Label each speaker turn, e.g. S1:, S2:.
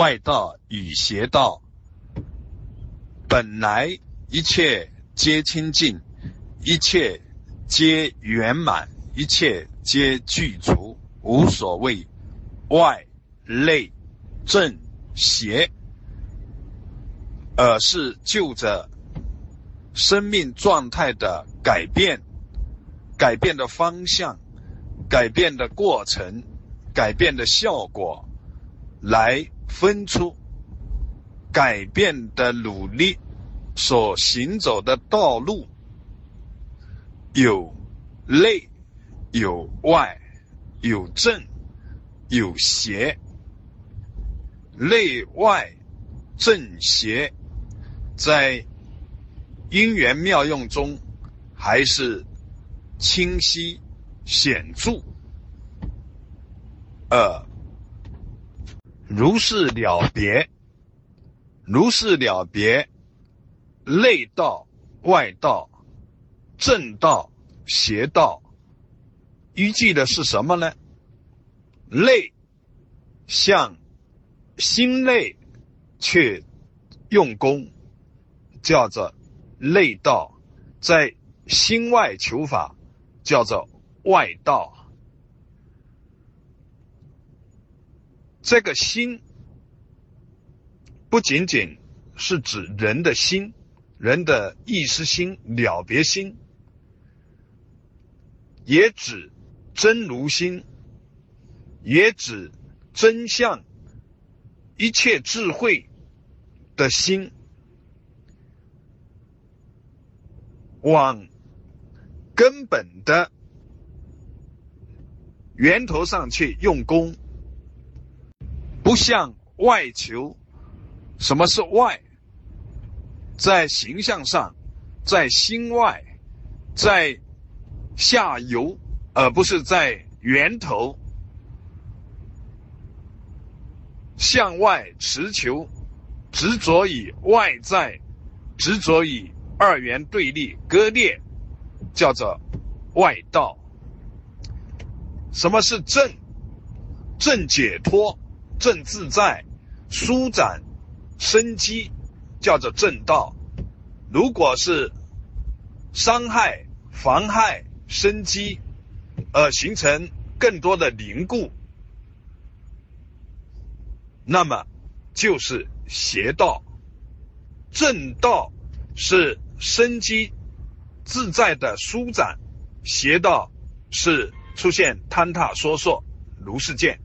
S1: 外道与邪道，本来一切皆清净，一切皆圆满，一切皆具足，无所谓外内正邪，而是就着生命状态的改变、改变的方向、改变的过程、改变的效果来。分出改变的努力所行走的道路，有内有外，有正有邪，内外正邪在因缘妙用中还是清晰显著，二。如是了别，如是了别，内道、外道、正道、邪道，依据的是什么呢？内向心内去用功，叫做内道；在心外求法，叫做外道。这个心不仅仅是指人的心，人的意识心、了别心，也指真如心，也指真相、一切智慧的心，往根本的源头上去用功。不向外求，什么是外？在形象上，在心外，在下游，而不是在源头。向外持求，执着于外在，执着于二元对立割裂，叫做外道。什么是正？正解脱。正自在，舒展生机，叫做正道。如果是伤害、妨害生机，而形成更多的凝固，那么就是邪道。正道是生机自在的舒展，邪道是出现坍塌、缩缩，如是见。